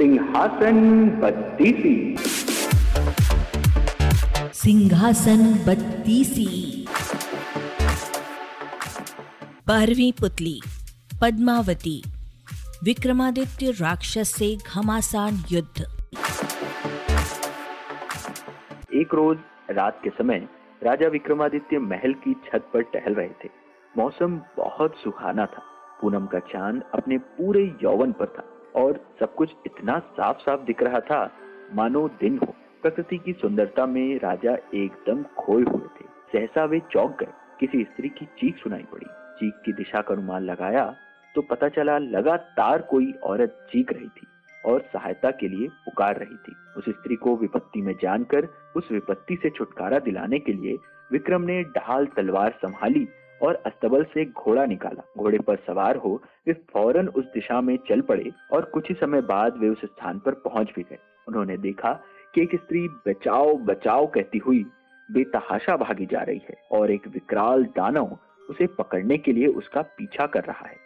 सिंहासन बत्तीसी। सिंहासन बत्तीसी। बारहवीं पुतली पद्मावती। विक्रमादित्य राक्षस से घमासान युद्ध। एक रोज रात के समय राजा विक्रमादित्य महल की छत पर टहल रहे थे। मौसम बहुत सुहाना था। पूनम का चाँद अपने पूरे यौवन पर था। और सब कुछ इतना साफ़ साफ़ दिख रहा था, मानो दिन हो। प्रकृति की सुंदरता में राजा एकदम खोए हुए थे। सहसा वे चौंक गए। किसी स्त्री की चीख सुनाई पड़ी। चीख की दिशा का अनुमान लगाया तो पता चला लगातार कोई औरत चीख रही थी और सहायता के लिए पुकार रही थी। उस स्त्री को विपत्ति में जानकर, उस विपत्ति से छुटकारा दिलाने के लिए विक्रम ने ढाल तलवार संभाली और अस्तबल से घोड़ा निकाला। घोड़े पर सवार हो, वे फ़ौरन उस दिशा में चल पड़े और कुछ ही समय बाद वे उस स्थान पर पहुँच भी गए। उन्होंने देखा कि एक स्त्री बचाओ बचाओ कहती हुई बेतहाशा भागी जा रही है और एक विकराल दानव उसे पकड़ने के लिए उसका पीछा कर रहा है।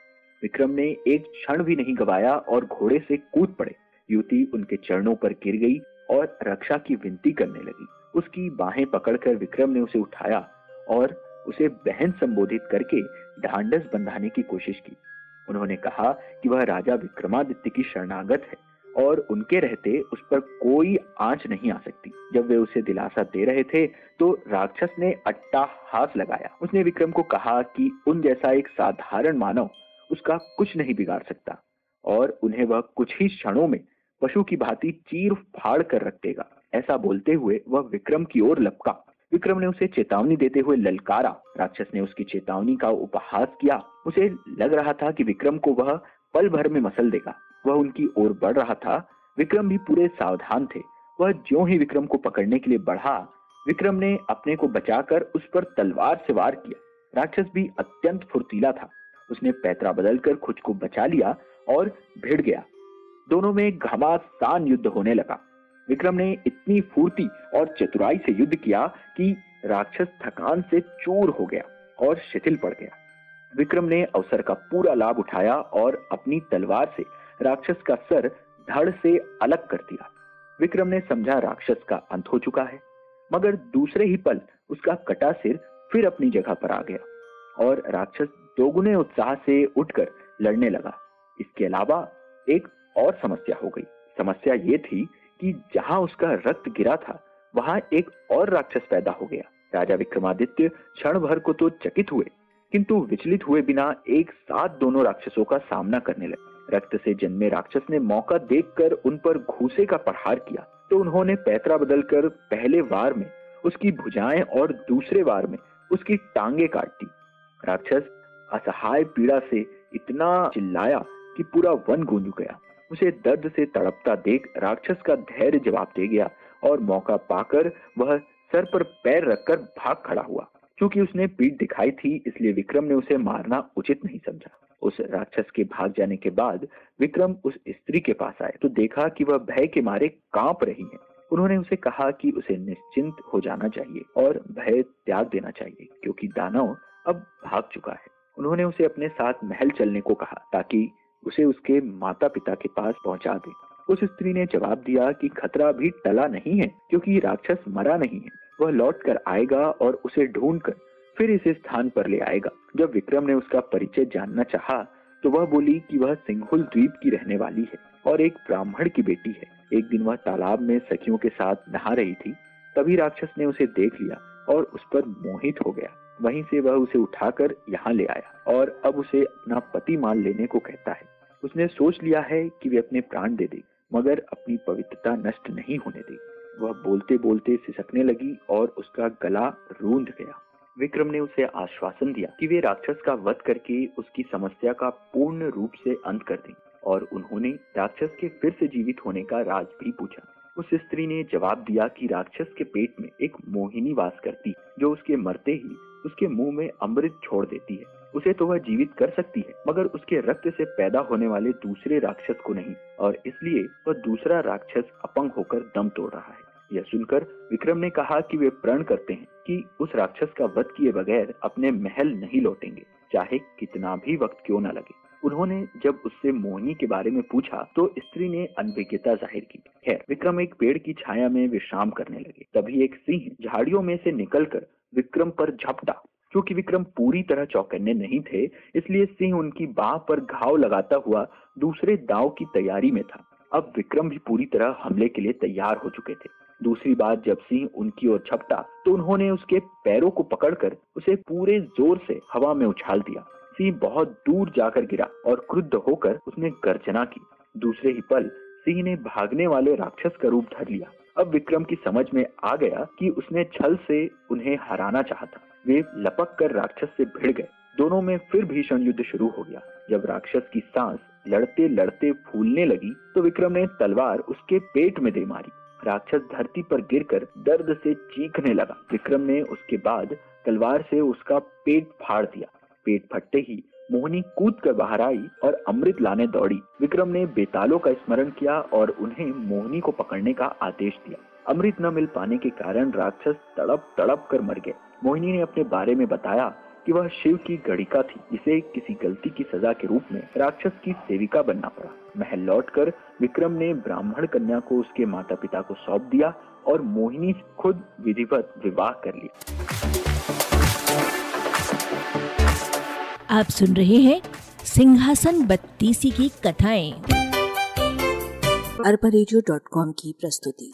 विक्रम ने एक क्षण भी नहीं गवाया और घोड़े से कूद पड़े। युवती उनके चरणों पर गिर गई और रक्षा की विनती करने लगी। उसकी बाहें पकड़कर विक्रम ने उसे उठाया और उसे बहन संबोधित करके ढांडस बंधाने की कोशिश की। उन्होंने कहा कि वह राजा विक्रमादित्य की शरणागत है और उनके रहते उस पर कोई आँच नहीं आ सकती। जब वे उसे दिलासा दे रहे थे तो राक्षस ने अट्टा हाथ लगाया। उसने विक्रम को कहा कि उन जैसा एक साधारण मानव उसका कुछ नहीं बिगाड़ सकता और उन्हें वह कुछ ही क्षणों में पशु की भांति चीर फाड़ कर रख देगा। ऐसा बोलते हुए वह विक्रम की ओर लपका। विक्रम ने उसे चेतावनी देते हुए ललकारा। राक्षस ने उसकी चेतावनी का उपहास किया। उसे लग रहा था कि विक्रम को वह पल भर में मसल देगा। वह उनकी ओर बढ़ रहा था। विक्रम भी पूरे सावधान थे। वह ज्यो ही विक्रम को पकड़ने के लिए बढ़ा, विक्रम ने अपने को बचाकर उस पर तलवार से वार किया। राक्षस भी अत्यंत फुर्तीला था। उसने पैतरा बदलकर खुद को बचा लिया और भिड़ गया। दोनों में घमासान युद्ध होने लगा। विक्रम ने इतनी फूर्ति और चतुराई से युद्ध किया कि राक्षस थकान से चूर हो गया और शिथिल पड़ गया। विक्रम ने अवसर का पूरा लाभ उठाया और अपनी तलवार से राक्षस का सर धड़ से अलग कर दिया। विक्रम ने समझा राक्षस का अंत हो चुका है, मगर दूसरे ही पल उसका कटा सिर फिर अपनी जगह पर आ गया और राक्षस दोगुने उत्साह से उठकर लड़ने लगा। इसके अलावा एक और समस्या हो गई। समस्या ये थी कि जहाँ उसका रक्त गिरा था, वहाँ एक और राक्षस पैदा हो गया। राजा विक्रमादित्य क्षण भर को तो चकित हुए, किंतु विचलित हुए बिना एक साथ दोनों राक्षसों का सामना करने लगे। रक्त से जन्मे राक्षस ने मौका देखकर उन पर घूसे का प्रहार किया तो उन्होंने पैतरा बदलकर पहले वार में, उसकी भुजाएँ और दूसरे वार में उसकी टांगे काट दी। राक्षस असहाय पीड़ा से इतना चिल्लाया कि पूरा वन गूंज गया। उसे दर्द से तड़पता देख राक्षस का धैर्य जवाब दे गया और मौका पाकर वह सर पर पैर रखकर भाग खड़ा हुआ। क्योंकि उसने पीठ दिखाई थी, इसलिए विक्रम ने उसे मारना उचित नहीं समझा। उस राक्षस के भाग जाने के बाद विक्रम उस स्त्री के पास आए तो देखा कि वह भय के मारे काँप रही है। उन्होंने उसे कहा कि उसे निश्चिंत हो जाना चाहिए और भय त्याग देना चाहिए, क्योंकि दानव अब भाग चुका है। उन्होंने उसे अपने साथ महल चलने को कहा ताकि उसे उसके माता पिता के पास पहुँचा दे। उस स्त्री ने जवाब दिया कि खतरा भी टला नहीं है, क्योंकि राक्षस मरा नहीं है। वह लौट कर आएगा और उसे ढूंढ कर फिर इस स्थान पर ले आएगा। जब विक्रम ने उसका परिचय जानना चाहा तो वह बोली कि वह सिंहुल द्वीप की रहने वाली है और एक ब्राह्मण की बेटी है। एक दिन वह तालाब में सखियों के साथ नहा रही थी। तभी राक्षस ने उसे देख लिया और उस पर मोहित हो गया। वहीं से वह उसे उठाकर यहाँ ले आया और अब उसे अपना पति मान लेने को कहता है। उसने सोच लिया है कि वे अपने प्राण दे दे, मगर अपनी पवित्रता नष्ट नहीं होने देगी वह बोलते बोलते सिसकने लगी और उसका गला रूंध गया। विक्रम ने उसे आश्वासन दिया कि वे राक्षस का वध करके उसकी समस्या का पूर्ण रूप से अंत कर दें, और उन्होंने राक्षस के फिर से जीवित होने का राज भी पूछा। उस स्त्री ने जवाब दिया कि राक्षस के पेट में एक मोहिनी वास करती, जो उसके मरते ही उसके मुँह में अमृत छोड़ देती है। उसे तो वह जीवित कर सकती है, मगर उसके रक्त से पैदा होने वाले दूसरे राक्षस को नहीं, और इसलिए वह दूसरा राक्षस अपंग होकर दम तोड़ रहा है। यह सुनकर विक्रम ने कहा कि वे प्रण करते हैं कि उस राक्षस का वध किए बगैर अपने महल नहीं लौटेंगे, चाहे कितना भी वक्त क्यों न लगे। उन्होंने जब उससे मोहिनी के बारे में पूछा तो स्त्री ने अनभिज्ञता ज़ाहिर की। खैर, विक्रम एक पेड़ की छाया में विश्राम करने लगे। तभी एक सिंह झाड़ियों में से निकलकर विक्रम पर झपटा। क्योंकि विक्रम पूरी तरह चौकन्ने नहीं थे, इसलिए सिंह उनकी बाह पर घाव लगाता हुआ दूसरे दाव की तैयारी में था। अब विक्रम भी पूरी तरह हमले के लिए तैयार हो चुके थे। दूसरी बार जब सिंह उनकी ओर छपटा तो उन्होंने उसके पैरों को पकड़कर उसे पूरे ज़ोर से हवा में उछाल दिया। सिंह बहुत दूर जाकर गिरा और क्रुद्ध होकर उसने गर्जना की। दूसरे ही पल, सिंह ने भागने वाले राक्षस का रूप धर लिया। अब विक्रम की समझ में आ गया कि उसने छल से उन्हें हराना चाहता वे लपक कर राक्षस से भिड़ गए। दोनों में फिर भीषण युद्ध शुरू हो गया। जब राक्षस की सांस लड़ते लड़ते फूलने लगी तो विक्रम ने तलवार उसके पेट में दे मारी। राक्षस धरती पर गिरकर दर्द से चीखने लगा। विक्रम ने उसके बाद तलवार से उसका पेट फाड़ दिया। पेट फटते ही मोहनी कूद कर बाहर आई और अमृत लाने दौड़ी। विक्रम ने बेतालों का स्मरण किया और उन्हें मोहनी को पकड़ने का आदेश दिया। अमृत न मिल पाने के कारण राक्षस तड़प तड़प कर मर गए। मोहिनी ने अपने बारे में बताया कि वह शिव की गणिका थी इसे किसी गलती की सजा के रूप में राक्षस की सेविका बनना पड़ा। महल लौटकर विक्रम ने ब्राह्मण कन्या को उसके माता पिता को सौंप दिया और मोहिनी खुद विधिवत विवाह कर ली आप सुन रहे हैं सिंहासन बत्तीसी की कथाएँ। अरबा की प्रस्तुति।